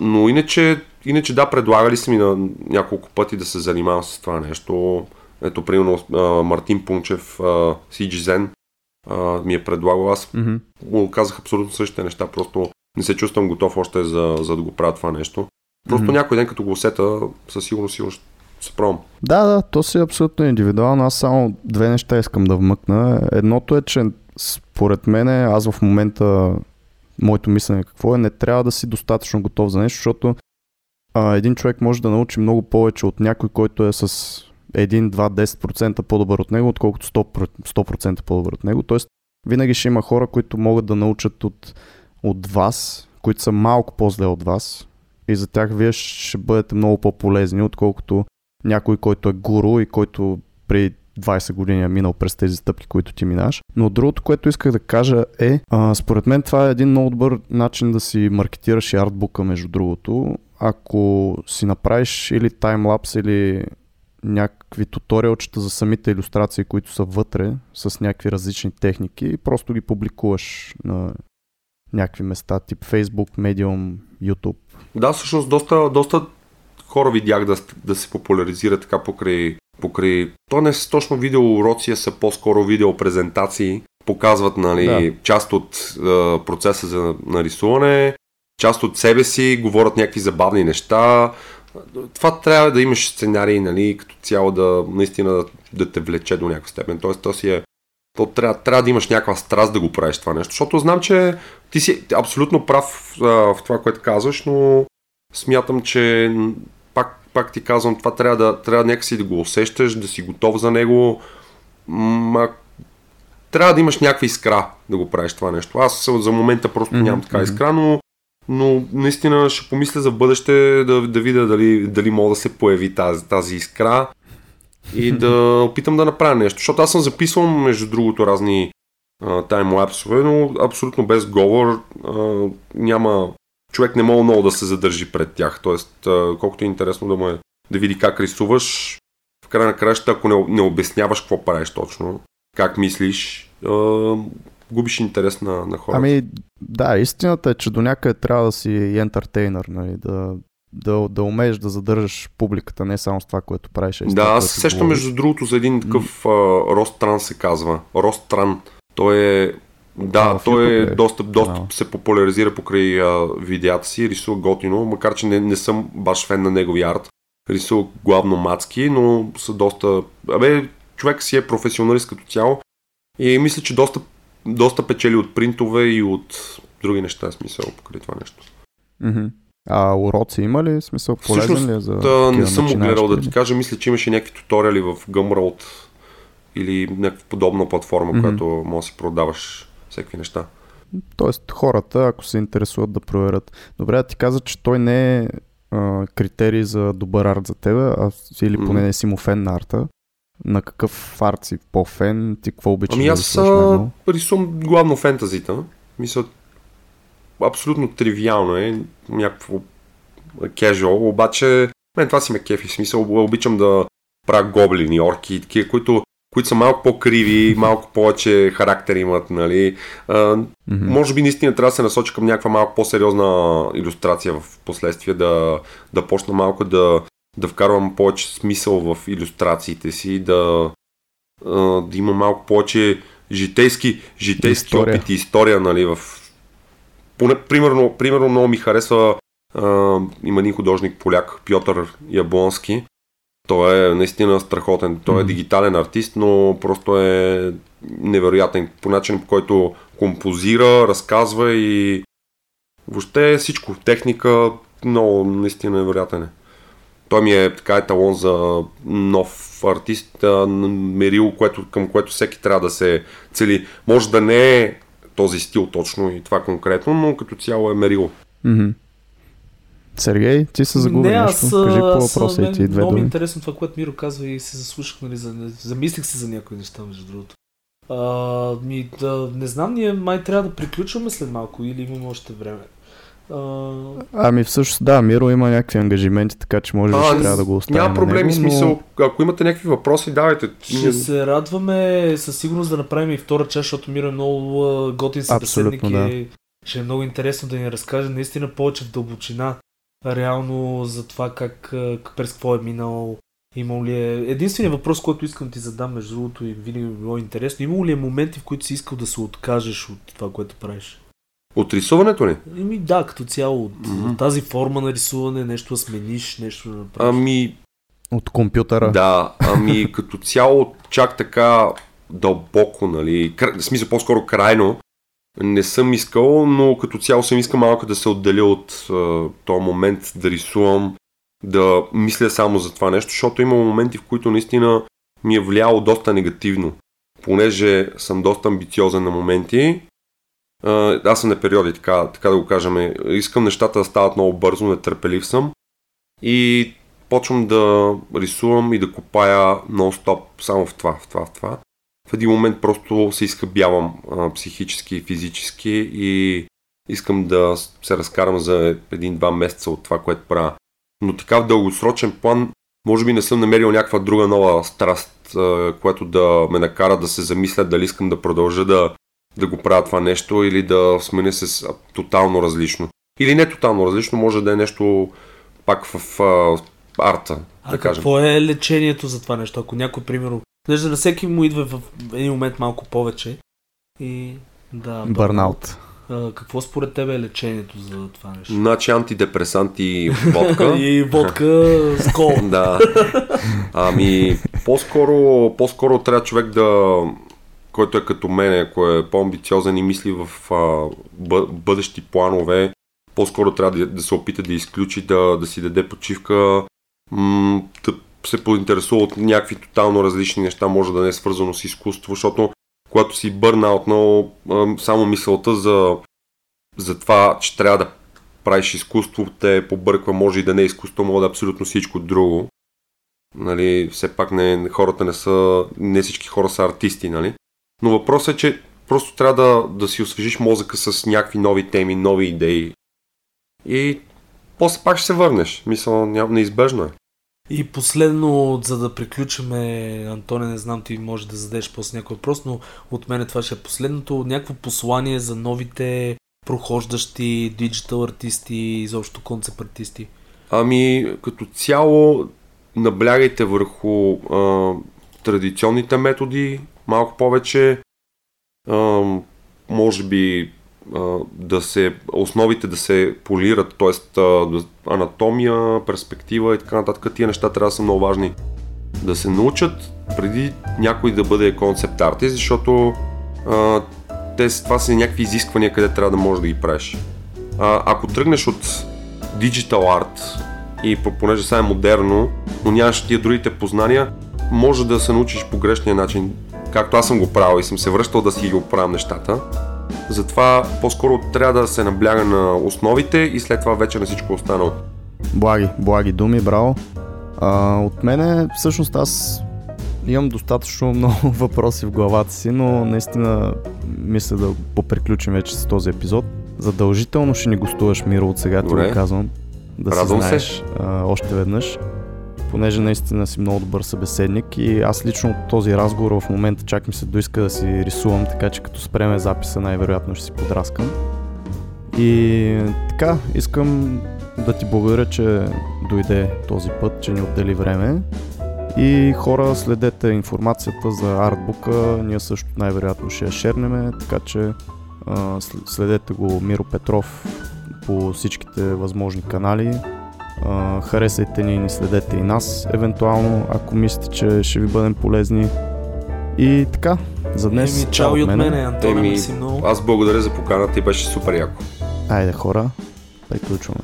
но иначе, иначе да, предлагали са ми на няколко пъти да се занимавам с това нещо. Ето, примерно, Мартин Пунчев, CG Zen, ми е предлагал. Аз mm-hmm. казах абсолютно същите неща, просто не се чувствам готов още за, за да го правя това нещо. Просто mm-hmm. някой ден, като го усета, със сигурност, сигурност се пробвам.
Да, да, то си е абсолютно индивидуално. Аз само две неща искам да вмъкна. Едното е, че според мен, аз в момента, моето мислене какво е, не трябва да си достатъчно готов за нещо, защото а, един човек може да научи много повече от някой, който е с 1, 2, 10% по-добър от него, отколкото 100%, 100% по-добър от него. Тоест, винаги ще има хора, които могат да научат от, от вас, които са малко по-зле от вас и за тях вие ще бъдете много по-полезни, отколкото някой, който е гуру и който при 20 години е минал през тези стъпки, които ти минаш. Но другото, което исках да кажа е, а, според мен това е един много добър начин да си маркетираш и артбука, между другото. Ако си направиш или таймлапс, или някакви туториалчета за самите иллюстрации, които са вътре, с някакви различни техники и просто ги публикуваш на някакви места, тип Facebook, Medium, YouTube.
Да, всъщност доста, доста хора видях да, да се популяризира така покрай, покрай... То не са точно видеоуроци, са по-скоро видеопрезентации показват нали, да. част от а, процеса за нарисуване, част от себе си, говорят някакви забавни неща. Това трябва да имаш сценарий, нали, като цяло да наистина да, да те влече до някаква степен. Тоест, то си е то трябва, трябва да имаш някаква страст да го правиш това нещо, защото знам, че ти си абсолютно прав а, в това, което казваш, но смятам, че пак, пак ти казвам, това трябва да, трябва някакси да го усещаш, да си готов за него. М- трябва да имаш някаква искра да го правиш това нещо. Аз за момента просто mm-hmm. нямам така искра, но, но наистина ще помисля за бъдеще да, да видя дали, дали мога да се появи тази, тази искра и (laughs) да опитам да направя нещо. Защото аз съм записвал, между другото, разни таймлапсове, но абсолютно без говор а, няма... Човек не мога много да се задържи пред тях. Тоест, а, колкото е интересно да му е да види как рисуваш, в края на краща, ако не, не обясняваш какво правиш точно, как мислиш, а, губиш интерес на, на хората.
Ами, да, истината е, че до някъде трябва да си ентертейнер, нали, да, да, да умееш да задържаш публиката, не само с това, което правиш.
Да, аз се сещам между другото за един такъв mm. Ростран се казва. Ростран. Той е да, а, той е, е доста, доста се популяризира покрай а, видеята си, рисува готино, макар че не, не съм баш фен на неговия арт. Рисува главно мацки, но са доста... Абе, човек си е професионалист като цяло и мисля, че доста, доста печели от принтове и от други неща, смисъл, покрай това нещо.
Mm-hmm. А уроци има ли? Смисъл полезен
Всъщност,
ли е за
да, не съм го гледал да ти кажа. Мисля, че имаше някакви туториали в Gumroad или някаква подобна платформа, mm-hmm. която може да си продаваш всеки неща.
Тоест хората, ако се интересуват да проверят. Добре, да ти каза, че той не е а, критерий за добър арт за тебе, а, или поне не си му фен на арта. На какъв арт си по-фен? Ти какво обичаш
ами аз да рисувам главно фентазита. Мисля, абсолютно тривиално е, някакво кежуал, обаче мен това си ме кефи, в смисъл обичам да правя гоблини, орки и такива, които, които са малко по-криви, малко повече характер имат, нали. А, mm-hmm. Може би наистина трябва да се насоча към някаква малко по-сериозна иллюстрация в последствие, да, да почна малко да, да вкарвам повече смисъл в иллюстрациите си, да, да има малко повече житейски, житейски история. опит и история нали, в поне, примерно, примерно много ми харесва а, има един художник поляк, Пьотър Яблонски. Той е наистина страхотен. Той е дигитален артист, но просто е невероятен по начин, по който композира, разказва и въобще е всичко. Техника много наистина невероятен е. Той ми е така еталон за нов артист, мерил, което, към което всеки трябва да се цели. Може да не е този стил точно и това конкретно, но като цяло е мерило.
Mm-hmm. Сергей, ти се загуби
не,
аз, нещо. Кажи по въпроса и ти две
Много ми е интересно това, което Миро казва и се заслушах, нали, за, замислих се за някои неща, между другото. А, ми, да, не знам, ние май трябва да приключваме след малко или имаме още време. А...
Ами всъщност да, Миро има някакви ангажименти, така че може би ще трябва да го оставим
Няма проблеми, него, но... смисъл, ако имате някакви въпроси, давайте.
Ще се радваме със сигурност да направим и втора част, защото Миро е много готин събеседник да. и ще е много интересно да ни разкаже наистина повече в дълбочина реално за това как, през какво е минал, имал ли е... Единственият въпрос, който искам да ти задам, между другото, и винаги ми било интересно, имало ли е моменти, в които си искал да се откажеш от това, което правиш?
От рисуването ли?
Еми да, като цяло. От mm-hmm. тази форма на рисуване, нещо да смениш, нещо да
направиш. Ами...
От компютъра.
Да, ами (laughs) като цяло чак така дълбоко, нали, в смисъл по-скоро крайно, не съм искал, но като цяло съм искал малко да се отделя от uh, този момент да рисувам, да мисля само за това нещо, защото има моменти, в които наистина ми е влияло доста негативно. Понеже съм доста амбициозен на моменти, аз съм на периоди, така, така да го кажем, искам нещата да стават много бързо, нетърпелив съм. И почвам да рисувам и да копая нон-стоп само в това, в това, в това. В един момент просто се изхъбявам психически и физически и искам да се разкарам за един-два месеца от това, което правя. Но така в дългосрочен план, може би не съм намерил някаква друга нова страст, която да ме накара да се замисля дали искам да продължа да, да го правя това нещо или да сменя се с тотално различно. Или не тотално различно, може да е нещо пак в а, арта.
А
да
какво
кажем.
е лечението за това нещо? Ако някой, примерно, Понеже на всеки му идва в един момент малко повече. и да,
Бърнаут.
Какво според тебе е лечението за това нещо?
Значи антидепресанти и водка. (laughs)
и водка с кол. (laughs)
да. Ами, по-скоро, по-скоро трябва човек да който е като мен, ако е по-амбициозен и мисли в а, бъдещи планове, по-скоро трябва да, да се опита да изключи, да, да си даде почивка, м- да се поинтересува от някакви тотално различни неща, може да не е свързано с изкуство, защото когато си бърнаут, но само мисълта за, за това, че трябва да правиш изкуство, те побърква, може и да не е изкуство, може да е абсолютно всичко друго. Нали, все пак не, хората не са, не всички хора са артисти, нали? Но въпросът е, че просто трябва да, да си освежиш мозъка с някакви нови теми, нови идеи. И после пак ще се върнеш. Мисля, неизбежно е.
И последно, за да приключиме, Антоне, не знам, ти може да зададеш после някой въпрос, но от мен това ще е последното. Някакво послание за новите прохождащи диджитал артисти, изобщо концепт артисти?
Ами, като цяло, наблягайте върху а, традиционните методи, малко повече. Може би да се, основите да се полират, т.е. анатомия, перспектива и така нататък. Тия неща трябва да са много важни да се научат преди някой да бъде концепт артист, защото те, това са някакви изисквания, къде трябва да можеш да ги правиш. А, ако тръгнеш от диджитал арт и понеже сега е модерно, но нямаш тия другите познания, може да се научиш по грешния начин, както аз съм го правил и съм се връщал да си ги оправям нещата затова по-скоро трябва да се набляга на основите и след това вече на всичко останало.
Благи, благи думи, браво. А, от мене всъщност аз имам достатъчно (laughs) много въпроси в главата си, но наистина мисля да поприключим вече с този епизод. Задължително ще ни гостуваш, Миро, от сега ти го казвам. Да
Радвам
се знаеш а, още веднъж понеже наистина си много добър събеседник и аз лично от този разговор в момента чак ми се доиска да си рисувам, така че като спреме записа най-вероятно ще си подраскам. И така, искам да ти благодаря, че дойде този път, че ни отдели време. И хора, следете информацията за артбука, ние също най-вероятно ще я шернеме, така че следете го Миро Петров по всичките възможни канали. А, харесайте ни и ни следете и нас, евентуално, ако мислите, че ще ви бъдем полезни. И така, за днес.
Еми, чао и от мене, Антоне, Еми,
много. Аз благодаря за поканата и беше супер яко.
Айде хора, приключваме.